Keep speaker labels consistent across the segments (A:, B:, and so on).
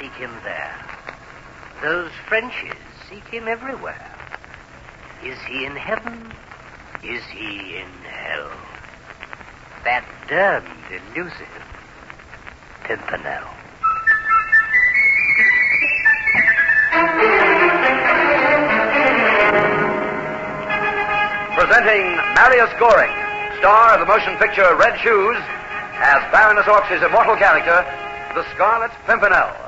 A: seek him there. Those Frenchies seek him everywhere. Is he in heaven? Is he in hell? That damned elusive Pimpernel.
B: Presenting Marius Goring, star of the motion picture Red Shoes, as Baroness Orczy's immortal character, the Scarlet Pimpernel.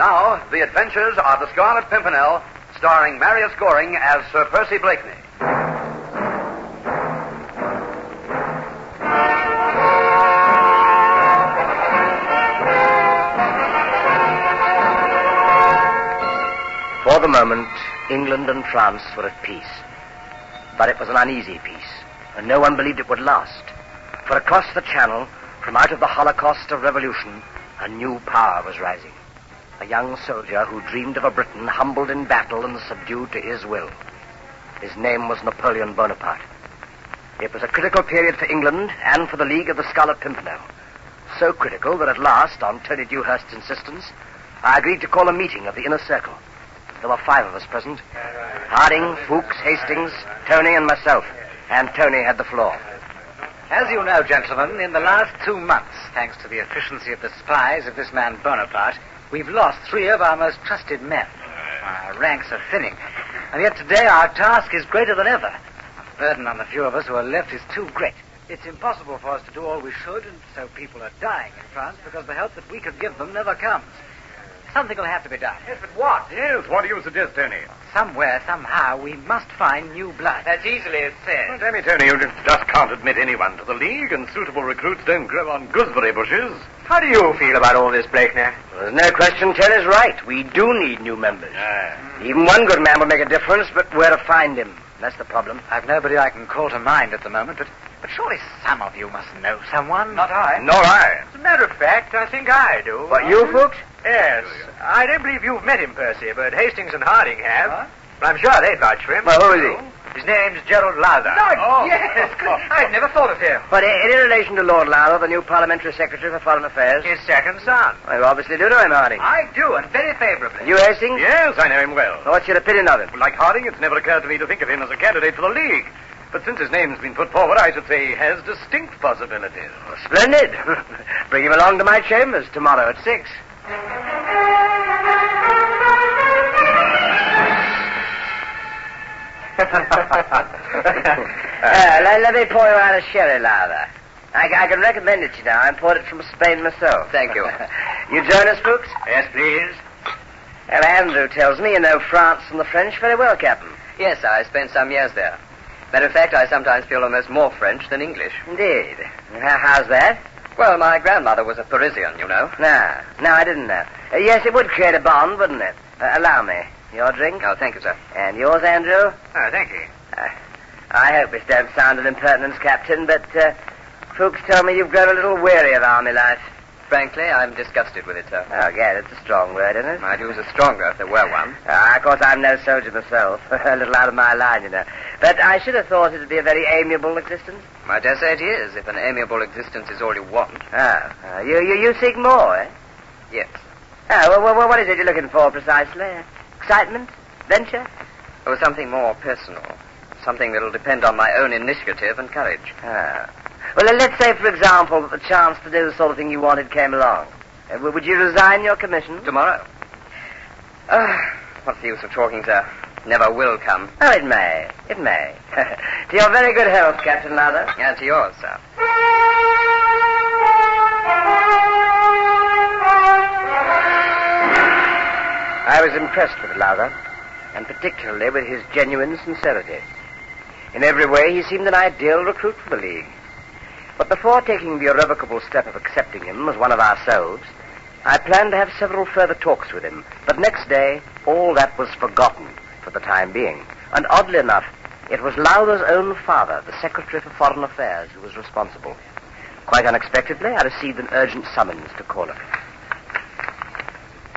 B: Now, The Adventures of the Scarlet Pimpernel, starring Marius Goring as Sir Percy Blakeney.
A: For the moment, England and France were at peace. But it was an uneasy peace, and no one believed it would last. For across the Channel, from out of the Holocaust of revolution, a new power was rising. A young soldier who dreamed of a Britain humbled in battle and subdued to his will. His name was Napoleon Bonaparte. It was a critical period for England and for the League of the Scarlet Pimpernel. So critical that at last, on Tony Dewhurst's insistence, I agreed to call a meeting of the inner circle. There were five of us present. Harding, Ffoulkes, Hastings, Tony, and myself. And Tony had the floor.
C: As you know, gentlemen, in the last two months, thanks to the efficiency of the spies of this man Bonaparte, we've lost three of our most trusted men. Our ranks are thinning. And yet today our task is greater than ever. The burden on the few of us who are left is too great. It's impossible for us to do all we should, and so people are dying in France because the help that we could give them never comes. Something will have to be done.
B: Yes, but what?
D: Yes, what do you suggest, Tony?
C: Somewhere, somehow, we must find new blood.
E: That's easily said.
D: Well, damn it, Tony, you just can't admit anyone to the League, and suitable recruits don't grow on gooseberry bushes.
E: How do you feel about all this, Blakeney?
A: There's no question Tony's right. We do need new members.
D: Ah.
A: Even one good man will make a difference, but where to find him? That's the problem.
C: I've nobody I can call to mind at the moment, but, but surely some of you must know someone.
E: Not I.
D: Nor I.
E: As a matter of fact, I think I do.
A: What, you, Ffoulkes?
E: Yes. I don't believe you've met him, Percy, but Hastings and Harding have. But I'm sure they'd vouch for him.
A: Well, who is he?
E: His name's Gerald Lowther.
D: Oh.
E: yes. I'd never thought of him.
A: But in relation to Lord Lowther, the new parliamentary secretary for foreign affairs,
E: His second son.
A: well, you obviously do know him, Harding.
E: I do, and very favorably.
A: You, Hastings?
D: Yes, I know him well.
A: What's your opinion of him?
D: Like Harding, it's never occurred to me to think of him as a candidate for the League. But since his name's been put forward, I should say he has distinct possibilities.
A: Oh, splendid. Bring him along to my chambers tomorrow at six. Uh, let, let me pour you out a sherry Lowther. I, I can recommend it to you now. I imported it from Spain myself.
E: Thank you.
A: you join us, Ffoulkes?
E: Yes, please.
A: Well, Andrew tells me you know France and the French very well, Captain.
E: Yes, I spent some years there. Matter of fact, I sometimes feel almost more French than English.
A: Indeed. How's that?
E: Well, my grandmother was a Parisian, you know.
A: No, no, I didn't know. Uh, yes, it would create a bond, wouldn't it? Uh, allow me. Your drink?
E: Oh, thank you, sir.
A: And yours, Andrew?
E: Oh, thank you.
A: Uh, I hope this don't sound an impertinence, Captain, but uh, Ffoulkes told me you've grown a little weary of army life.
E: Frankly, I'm disgusted with it, sir.
A: Oh, yeah, it's a strong word, isn't it?
E: I'd use a stronger if there were one.
A: Ah, of course, I'm no soldier myself. a little out of my line, you know. But I should have thought it'd be a very amiable existence.
E: I dare say it is, if an amiable existence is all you want.
A: Ah, ah, you, you, you seek more, eh?
E: Yes.
A: Ah, well, well, what is it you're looking for precisely? Excitement? Venture?
E: Or something more personal. Something that'll depend on my own initiative and courage.
A: Ah. Well, let's say, for example, that the chance to do the sort of thing you wanted came along. Uh, would you resign your commission?
F: Tomorrow. Uh, what's the use of talking, sir? Never will come.
A: Oh, it may. It may. to your very good health, Captain Lowther.
F: And to yours, sir.
A: I was impressed with Lowther, and particularly with his genuine sincerity. In every way, he seemed an ideal recruit for the League. But before taking the irrevocable step of accepting him as one of ourselves, I planned to have several further talks with him. But next day, all that was forgotten for the time being. And oddly enough, it was Lowther's own father, the Secretary for Foreign Affairs, who was responsible. Quite unexpectedly, I received an urgent summons to call him.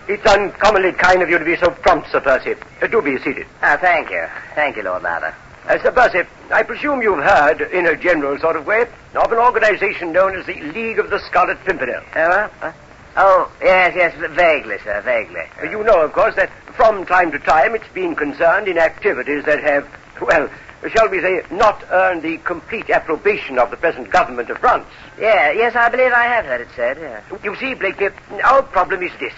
E: It's uncommonly kind of you to be so prompt, Sir Percy. Uh, do be seated.
A: Ah, thank you. Thank you, Lord Lowther.
E: Uh, Sir Percy, I presume you've heard, in a general sort of way, of an organization known as the League of the Scarlet Pimpernel.
A: Uh, uh, oh, yes, yes, vaguely, sir, vaguely.
E: Uh, you know, of course, that from time to time it's been concerned in activities that have, well, shall we say, not earned the complete approbation of the present government of France.
A: Yeah, yes, I believe I have heard it said. Yeah.
E: You see, Blakeney, our problem is this.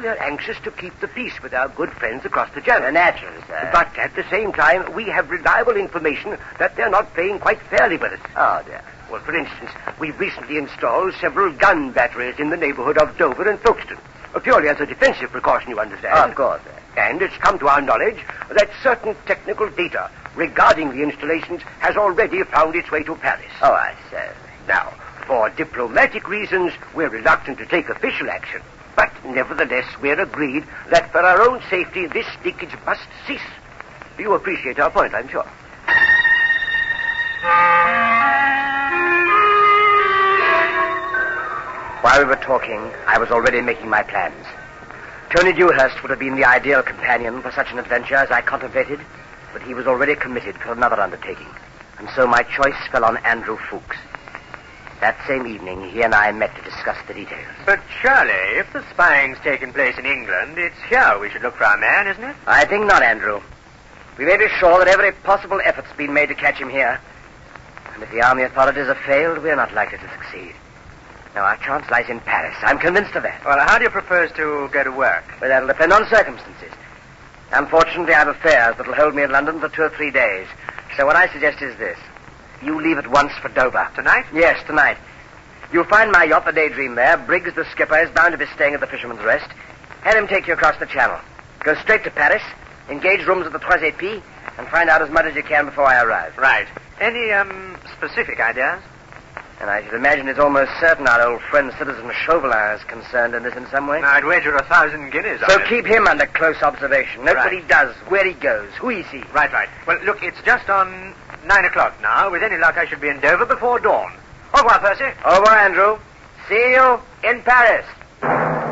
E: We are anxious to keep the peace with our good friends across the Channel.
A: Uh, naturally, sir.
E: But at the same time, we have reliable information that they're not playing quite fairly with us.
A: Oh, dear.
E: Well, for instance, we've recently installed several gun batteries in the neighborhood of Dover and Folkestone. Purely as a defensive precaution, you understand.
A: Of course, sir.
E: And it's come to our knowledge that certain technical data regarding the installations has already found its way to Paris.
A: Oh, I see.
E: Now, for diplomatic reasons, we're reluctant to take official action. But nevertheless, we're agreed that for our own safety, this leakage must cease. You appreciate our point, I'm sure.
A: While we were talking, I was already making my plans. Tony Dewhurst would have been the ideal companion for such an adventure as I contemplated, but he was already committed for another undertaking, and so my choice fell on Andrew Ffoulkes. That same evening, he and I met to discuss the details.
E: But surely, if the spying's taken place in England, it's here we should look for our man, isn't it?
A: I think not, Andrew. We may be sure that every possible effort's been made to catch him here. And if the army authorities have failed, we're not likely to succeed. Now, our chance lies in Paris. I'm convinced of that.
E: Well, how do you propose to go to work?
A: Well, that'll depend on circumstances. Unfortunately, I've affairs that'll hold me in London for two or three days. So what I suggest is this. You leave at once for Dover.
E: Tonight?
A: Yes, tonight. You'll find my yacht, the Daydream, there. Briggs, the skipper, is bound to be staying at the Fisherman's Rest. Have him take you across the channel. Go straight to Paris, engage rooms at the Trois Épées, and find out as much as you can before I arrive.
E: Right. Any, um, specific ideas?
A: And I should imagine it's almost certain our old friend Citizen Chauvelin is concerned in this in some way.
E: I'd wager a thousand guineas on
A: So
E: it.
A: keep him under close observation. Note what
E: Right.
A: he does, where he goes, who he sees.
E: Right, right. Well, look, it's just on nine o'clock now. With any luck, I should be in Dover before dawn. Au revoir, Percy.
A: Au revoir, Andrew. See you in Paris.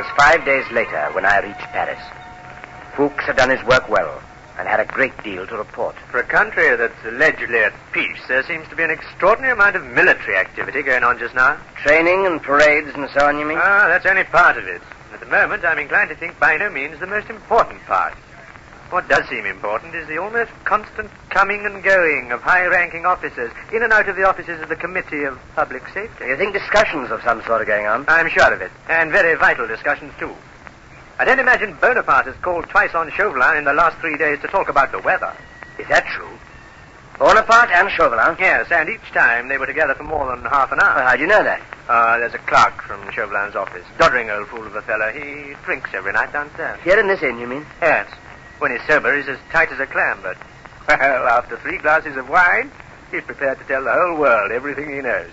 A: Was five days later when I reached Paris. Ffoulkes had done his work well and had a great deal to report.
E: For a country that's allegedly at peace, there seems to be an extraordinary amount of military activity going on just now.
A: Training and parades and so on, you mean?
E: Ah, that's only part of it. At the moment, I'm inclined to think by no means the most important part. What does seem important is the almost constant coming and going of high-ranking officers in and out of the offices of the Committee of Public Safety.
A: you think discussions of some sort are going on?
E: I'm sure of it, and very vital discussions, too. I don't imagine Bonaparte has called twice on Chauvelin in the last three days to talk about the weather.
A: Is that true? Bonaparte and Chauvelin?
E: Yes, and each time they were together for more than half an hour.
A: Well, how do you know that?
E: Uh, there's a clerk from Chauvelin's office. Doddering old fool of a fellow. He drinks every night downstairs.
A: Here in this inn, you mean?
E: Yes. When he's sober, he's as tight as a clam, but, well, after three glasses of wine, he's prepared to tell the whole world everything he knows.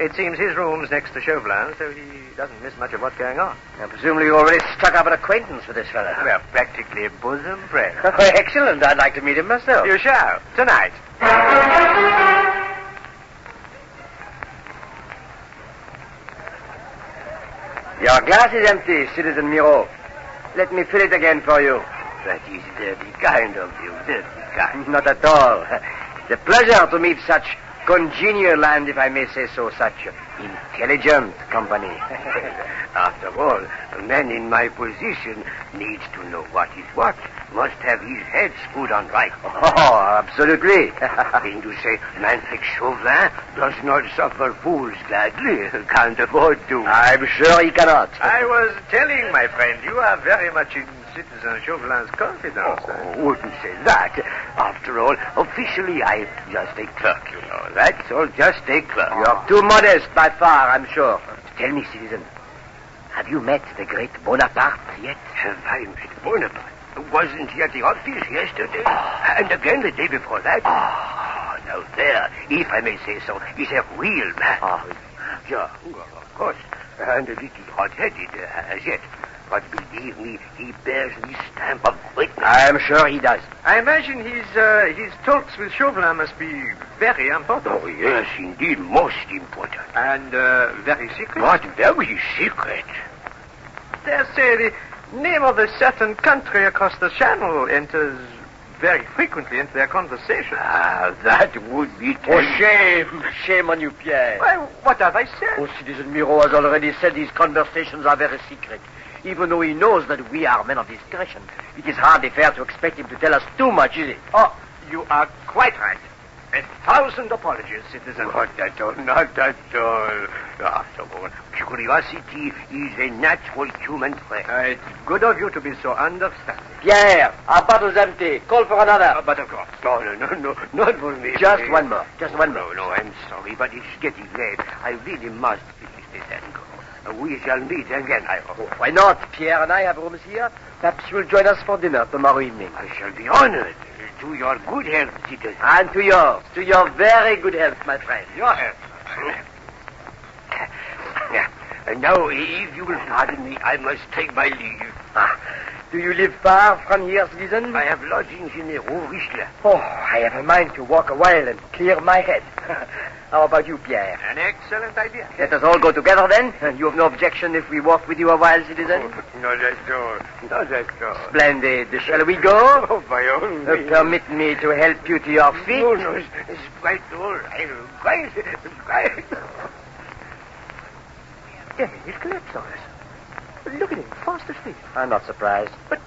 E: It seems his room's next to Chauvelin's, so he doesn't miss much of what's going on.
A: Now, presumably you already struck up an acquaintance with this fellow.
E: We're practically bosom friends.
A: Oh, excellent. I'd like to meet him myself.
E: you shall, tonight.
A: Your glass is empty, Citizen Miro. Let me fill it again for you.
E: That is very kind of you, very kind.
A: Not at all. It's a pleasure to meet such congenial and, if I may say so, such intelligent company.
G: After all, a man in my position needs to know what is what. Must have his head screwed on right.
A: Oh, absolutely.
G: Mean to say, man like Chauvelin does not suffer fools gladly. Can't afford to.
A: I'm sure he cannot.
E: I was telling my friend, you are very much in Citizen Chauvelin's confidence.
G: Oh, eh? wouldn't say that. After all, officially, I'm just a clerk, you know. That's all, just a clerk.
A: You're too modest by far, I'm sure. Tell me, citizen, have you met the great Bonaparte yet?
G: Have I met Bonaparte? Wasn't he at the office yesterday? And again the day before that? Ah, now there, if I may say so, he's a real man.
A: Ah.
G: Yeah, of course. And a little hot-headed uh, as yet. But believe me, he bears the stamp of greatness.
A: I'm sure he does.
E: I imagine his uh, his talks with Chauvelin must be very important.
G: Oh, yes, indeed, most important.
E: And uh, very secret.
G: What very secret.
E: Dare say the name of a certain country across the channel enters very frequently into their conversation.
G: Ah, that would be
A: Oh,
G: terrible.
A: shame. Shame on you, Pierre.
E: Why, what have I said?
A: Oh, Citizen Miro has already said these conversations are very secret. Even though he knows that we are men of discretion, it is hardly fair to expect him to tell us too much, is it?
E: Oh, you are quite right. A thousand apologies, citizen.
G: Not at all, not at all. After all, curiosity is a natural human trait.
E: Uh, it's good of you to be so understanding.
A: Pierre, our bottle's empty. Call for another.
E: Uh, but of course.
G: No, no, no, no, not for me.
A: Just
G: please.
A: one more. Just one
G: No,
A: more.
G: no, I'm sorry, but it's getting late. I really must finish this and go. Uh, we shall meet again, I hope.
A: Why not? Pierre and I have rooms here. Perhaps you will join us for dinner tomorrow evening.
G: I shall be honored. To your good health, citizen.
A: And to yours. To your very good health, my friend.
E: Your.
G: And now, if you will pardon me, I must take my leave.
A: Ah, do you live far from here, citizen?
G: I have lodgings in the Rue Richelieu.
A: Oh, I have a mind to walk a while and clear my head. How about you, Pierre?
E: An excellent idea.
A: Let us all go together then. You have no objection if we walk with you a while, citizen?
G: No, not at all. Not at all.
A: Splendid. Shall we go?
G: Oh, by all
A: Uh, permit me to help you to your feet.
G: No, no, it's, it's quite all right. Quite, quite.
E: Yeah, he's collapsed on us. Look at him, fast asleep.
A: I'm not surprised.
E: But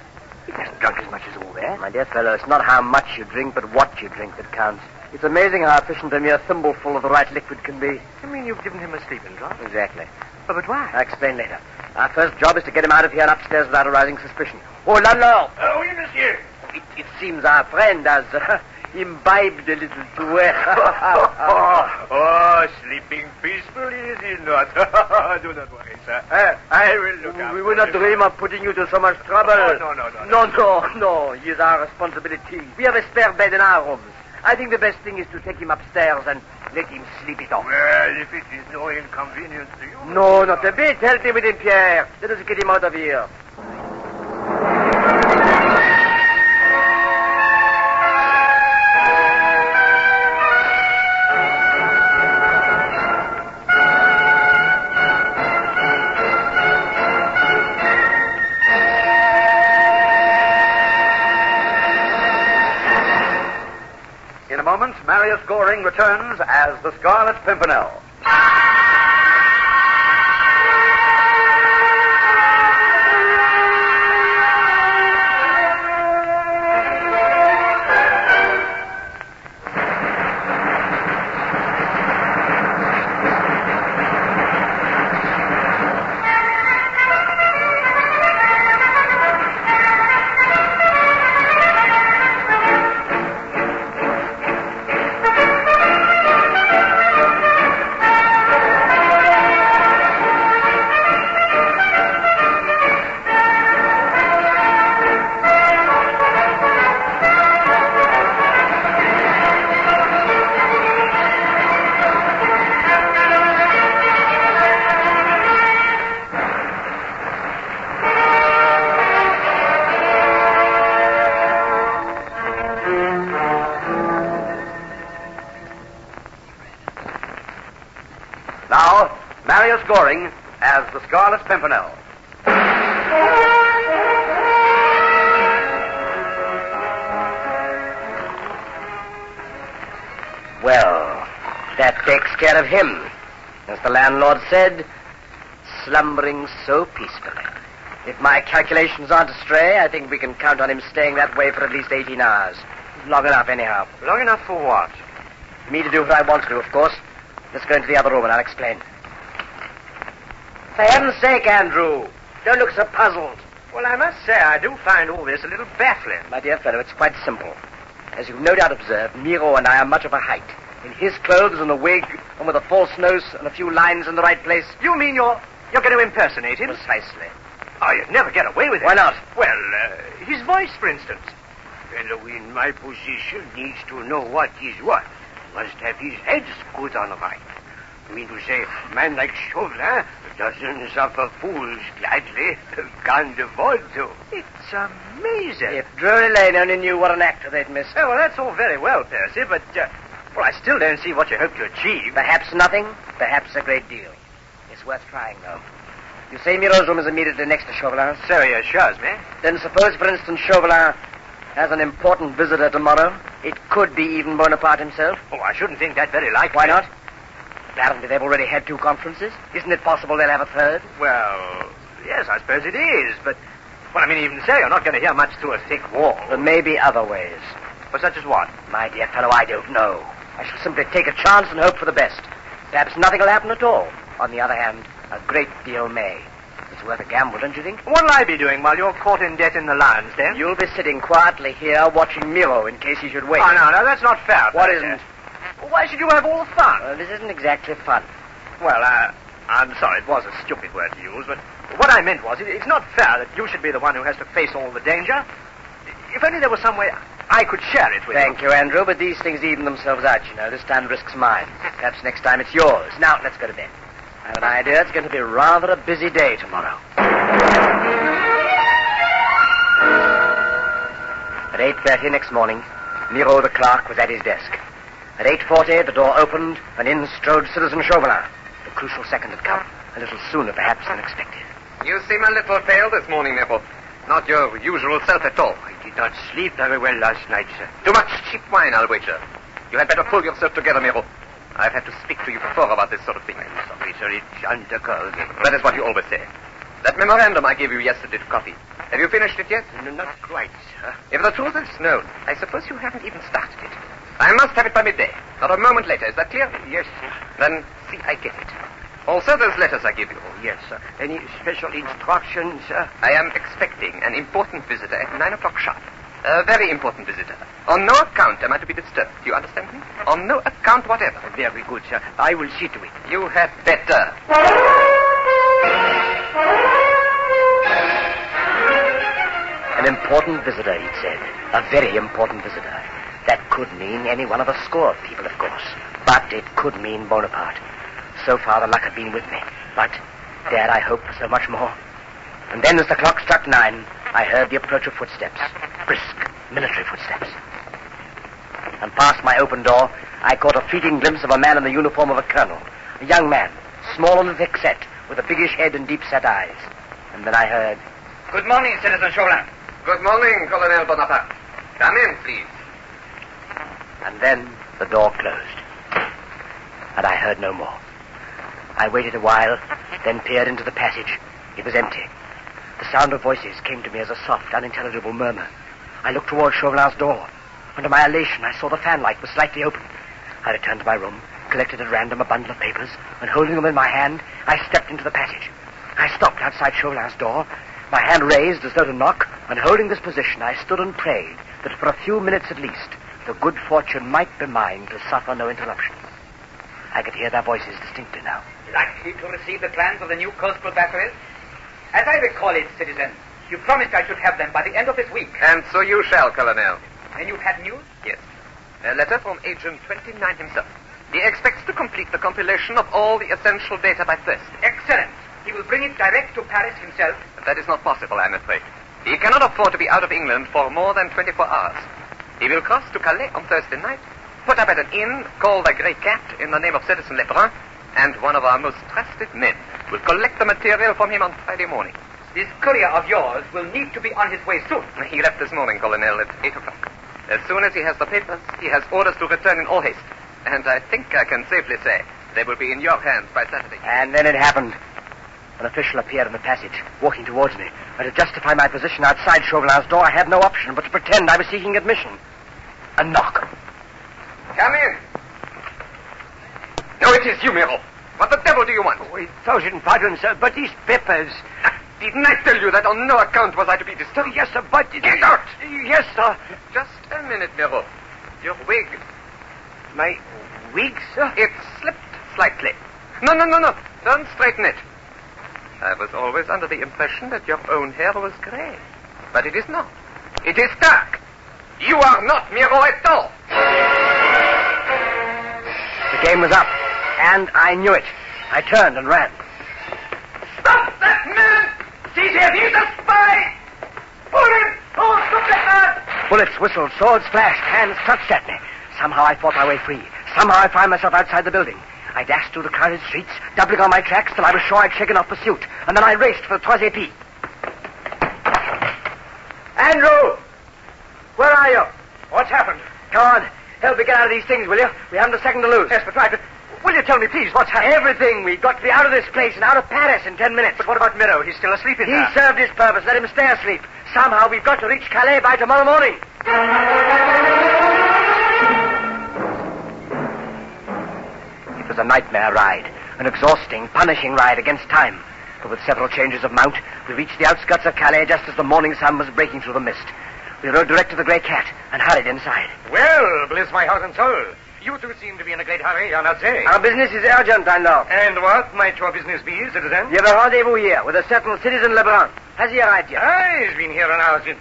E: he hasn't drunk as much as all that.
A: My dear fellow, it's not how much you drink, but what you drink that counts. It's amazing how efficient a mere thimbleful of the right liquid can be.
E: I mean, you've given him a sleeping draught.
A: Exactly.
E: Oh, but why?
A: I'll explain later. Our first job is to get him out of here and upstairs without arousing suspicion. Oh, landlord!
G: Oh, oui, monsieur.
A: It, it seems our friend has uh, imbibed a little too well.
E: oh, sleeping peacefully, is he not? Do not worry, sir. I will look after
A: we would not
E: him.
A: dream of putting you to so much trouble.
E: Oh, no, no, no,
A: No, no, no. It is our responsibility. We have a spare bed in our rooms. I think the best thing is to take him upstairs and let him sleep it off.
E: Well, if it is no inconvenience to you.
A: No, not a bit. Help me with him, Pierre. Let us get him out of here.
B: Goring returns as the Scarlet Pimpernel. Marius Goring as the Scarlet Pimpernel.
A: Well, that takes care of him. As the landlord said, slumbering so peacefully. If my calculations aren't astray, I think we can count on him staying that way for at least 18 hours. Long enough, anyhow.
E: Long enough for what?
A: For me to do what I want to do, of course. Let's go into the other room and I'll explain. For heaven's sake, Andrew, don't look so puzzled.
E: Well, I must say, I do find all this a little baffling.
A: My dear fellow, it's quite simple. As you've no doubt observed, Miro and I are much of a height. In his clothes and a wig, and with a false nose and a few lines in the right place.
E: You mean you're you're going to impersonate him?
A: Precisely.
E: Oh, you'd never get away with it.
A: Why not?
E: Well, uh, his voice, for instance.
G: Fellow in my position needs to know what is what. Must have his head screwed on right. I mean to say, a man like Chauvelin doesn't suffer fools gladly. Can't afford to.
E: It's amazing.
A: If Drury Lane only knew what an actor they'd miss.
E: Oh, well, that's all very well, Percy, but, uh, well, I still don't see what you hope to achieve.
A: Perhaps nothing, perhaps a great deal. It's worth trying, though. You say Miro's room is immediately next to Chauvelin's?
E: So he assures me.
A: Then suppose, for instance, Chauvelin has an important visitor tomorrow. It could be even Bonaparte himself.
E: Oh, I shouldn't think that very likely.
A: Why not? Apparently they've already had two conferences. Isn't it possible they'll have a third?
E: Well, yes, I suppose it is, but, well, I mean, even so, you're not going to hear much through a thick wall.
A: There may be other ways.
E: Well, such as what?
A: My dear fellow, I don't know. I shall simply take a chance and hope for the best. Perhaps nothing will happen at all. On the other hand, a great deal may. It's worth a gamble, don't you think?
E: What'll I be doing while you're caught in debt in the lion's den?
A: You'll be sitting quietly here watching Miro in case he should wake.
E: Oh, no, no, that's not fair.
A: What isn't?
E: Why should you have all the fun?
A: Well, this isn't exactly fun.
E: Well, uh, I'm sorry, it was a stupid word to use, but what I meant was, it, it's not fair that you should be the one who has to face all the danger. If only there was some way I could share it with you.
A: Thank you, Andrew, but these things even themselves out, you know. This time the risk's mine. Perhaps next time it's yours. Now, let's go to bed. I have an idea it's going to be rather a busy day tomorrow. At 8.30 next morning, Miro the clerk was at his desk. At 8.40, the door opened, and in strode Citizen Chauvelin. The crucial second had come, a little sooner perhaps than expected.
F: You seem a little pale this morning, Neville. Not your usual self at all.
G: I did not sleep very well last night, sir.
F: Too much cheap wine, I'll wager. You had better pull yourself together, Miro. I've had to speak to you before about this sort of thing.
G: I'm sorry, sir. It's undercover.
F: That is what you always say. That memorandum I gave you yesterday to copy. Have you finished it yet?
G: No, not quite, sir.
F: If the truth is known, I suppose you haven't even started it. I must have it by midday. Not a moment later. Is that clear?
G: Yes, sir.
F: Then see I get it. Also, those letters I give you.
G: Yes, sir. Any special instructions, sir?
F: I am expecting an important visitor at nine o'clock sharp. A very important visitor. On no account am I to be disturbed. Do you understand me? On no account whatever.
G: Very good, sir. I will see to it.
F: You had better.
A: An important visitor, he'd said. A very important visitor. That could mean any one of a score of people, of course. But it could mean Bonaparte. So far, the luck had been with me. But dared I hope for so much more? And then, as the clock struck nine, I heard the approach of footsteps. Brisk, military footsteps. And past my open door, I caught a fleeting glimpse of a man in the uniform of a colonel. A young man, small and thick set, with a biggish head and deep set eyes. And then I heard,
C: Good morning, Citizen Chauvelin.
F: Good morning, Colonel Bonaparte. Come in, please.
A: And then the door closed. And I heard no more. I waited a while, then peered into the passage. It was empty. The sound of voices came to me as a soft, unintelligible murmur. I looked toward Chauvelin's door. Under my elation, I saw the fanlight was slightly open. I returned to my room, collected at random a bundle of papers, and holding them in my hand, I stepped into the passage. I stopped outside Chauvelin's door, my hand raised as though to knock, and holding this position, I stood and prayed that for a few minutes at least, the good fortune might be mine to suffer no interruption. I could hear their voices distinctly now.
C: Likely to receive the plans of the new coastal batteries? As I recall it, citizen, you promised I should have them by the end of this week.
F: And so you shall, Colonel.
C: And you've had news?
F: Yes. A letter from Agent 29 himself. He expects to complete the compilation of all the essential data by Thursday.
C: Excellent. He will bring it direct to Paris himself.
F: That is not possible, I'm afraid. He cannot afford to be out of England for more than 24 hours. He will cross to Calais on Thursday night, put up at an inn called the Grey Cat in the name of Citizen Lebrun, and one of our most trusted men will collect the material from him on Friday morning.
C: This courier of yours will need to be on his way soon.
F: He left this morning, Colonel, at 8 o'clock. As soon as he has the papers, he has orders to return in all haste. And I think I can safely say they will be in your hands by Saturday.
A: And then it happened. An official appeared in the passage, walking towards me. And to justify my position outside Chauvelin's door, I had no option but to pretend I was seeking admission. A knock.
F: Come in. No, it is you, Miro. What the devil do you want?
G: Oh, a thousand pardons, sir, but these papers.
F: Ah, didn't I tell you that on no account was I to be disturbed?
G: Oh, yes, sir, but.
F: Get out!
G: Yes, sir.
F: Just a minute, Miro. Your wig.
G: My wig, sir?
F: It slipped slightly. No, no, no, no. Don't straighten it. I was always under the impression that your own hair was gray. But it is not. It is dark. You are not Miro at all.
A: The game was up, and I knew it. I turned and ran.
F: Stop that man! Him! He's a spy! Pull him! Oh, stop that man!
A: Bullets whistled, swords flashed, hands clutched at me. Somehow I fought my way free. Somehow I found myself outside the building. I dashed through the crowded streets, doubling on my tracks till I was sure I'd shaken off pursuit. And then I raced for the Trois Épées. Andrew! Where are you?
D: What's happened?
A: Come on. Help me get out of these things, will you? We haven't a second to lose.
D: Yes, but right, but will you tell me, please, what's happened?
A: Everything. We've got to be out of this place and out of Paris in ten minutes.
D: But what about Miro? He's still asleep in
A: He
D: there.
A: He served his purpose. Let him stay asleep. Somehow we've got to reach Calais by tomorrow morning. It was a nightmare ride, an exhausting, punishing ride against time. But with several changes of mount, we reached the outskirts of Calais just as the morning sun was breaking through the mist. We rode direct to the Grey Cat and hurried inside.
D: Well, bless my heart and soul. You two seem to be in a great hurry, I must say.
A: Our business is urgent, I know.
D: and what might your business be, citizen?
A: You have a rendezvous here with a certain citizen Lebrun. Has he arrived yet?
D: Ah, he's been here an hour since.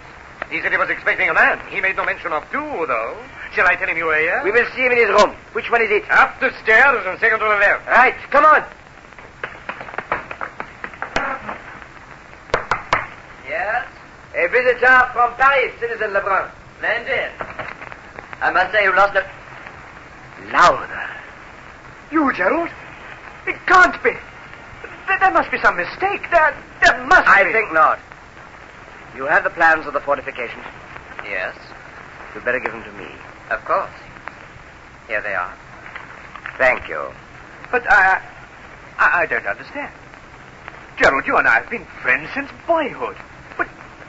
D: He said he was expecting a man. He made no mention of two, though. Shall I tell him you were here?
A: We will see him in his room. Which one is it?
D: Up the stairs and second to the left.
A: Right, come on.
H: Yes?
A: A visitor from Paris, Citizen Lebrun.
H: Land in. I must say you lost a...
A: Lowther.
D: You, Gerald? It can't be. There, there must be some mistake. There, there must
A: I
D: be.
A: I think not. You have the plans of the fortifications.
H: Yes,
A: You'd better give them to me.
H: of course. Here they are.
A: Thank you.
D: But I, I, I don't understand. Gerald, you and I have been friends since boyhood.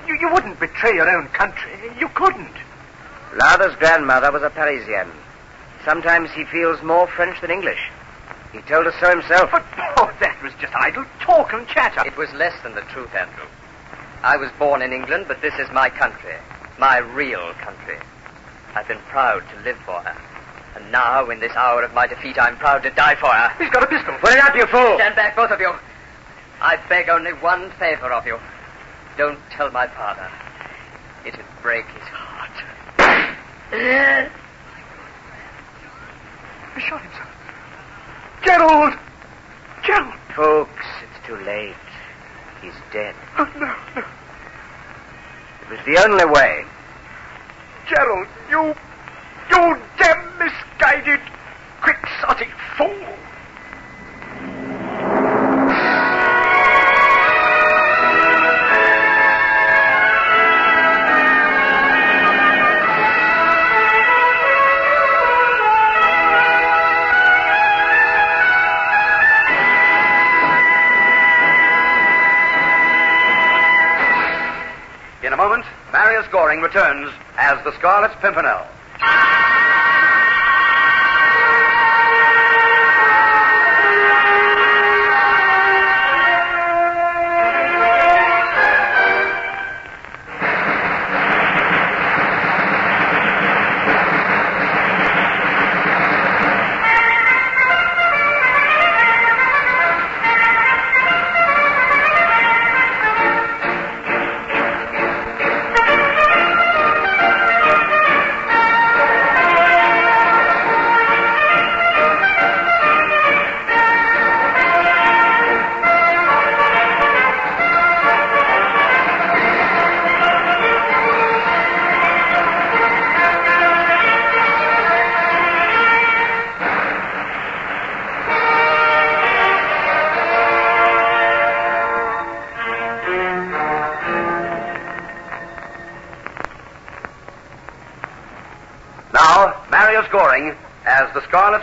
D: You, you wouldn't betray your own country. You couldn't.
A: Lowther's grandmother was a Parisian. Sometimes he feels more French than English. He told us so himself.
D: But, oh, that was just idle talk and chatter.
H: It was less than the truth, Andrew. I was born in England, but this is my country. My real country. I've been proud to live for her. And now, in this hour of my defeat, I'm proud to die for her.
D: He's got a pistol.
A: Put it up, you fool!
H: Stand back, both of you. I beg only one favor of you. Don't tell my father. It'd break his heart.
D: He shot himself. Gerald! Gerald!
A: Ffoulkes, it's too late. He's dead.
D: Oh, no, no.
A: It was the only way.
D: Gerald, you. You damn misguided, quixotic fool!
B: Returns as the Scarlet Pimpernel.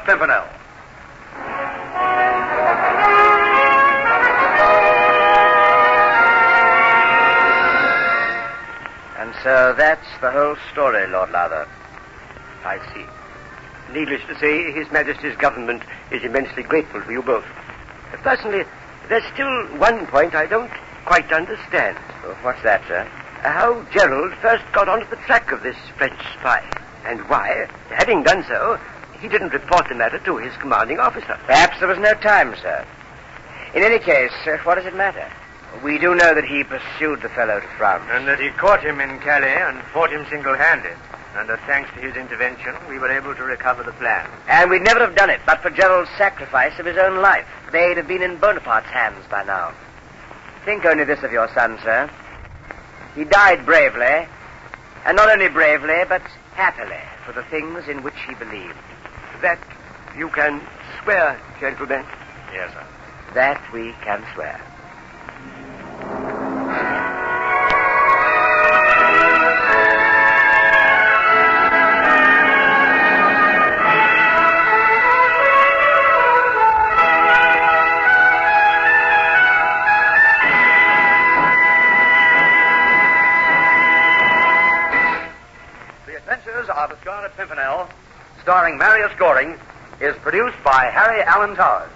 B: Pimpernel.
A: And so that's the whole story, Lord Lowther.
G: I see. Needless to say, His Majesty's government is immensely grateful to you both. Personally, there's still one point I don't quite understand.
A: Oh, what's that, sir?
G: How Gerald first got onto the track of this French spy, and why, having done so, he didn't report the matter to his commanding officer.
A: Perhaps there was no time, sir. In any case, uh, what does it matter? We do know that he pursued the fellow to France.
E: And that he caught him in Calais and fought him single-handed. And that thanks to his intervention, we were able to recover the plan.
A: And we'd never have done it but for Gerald's sacrifice of his own life. They'd have been in Bonaparte's hands by now. Think only this of your son, sir. He died bravely, and not only bravely, but happily, for the things in which he believed.
G: That you can swear, gentlemen.
E: Yes, sir.
A: That we can swear.
B: Starring Marius Goring, is produced by Harry Alan Towers.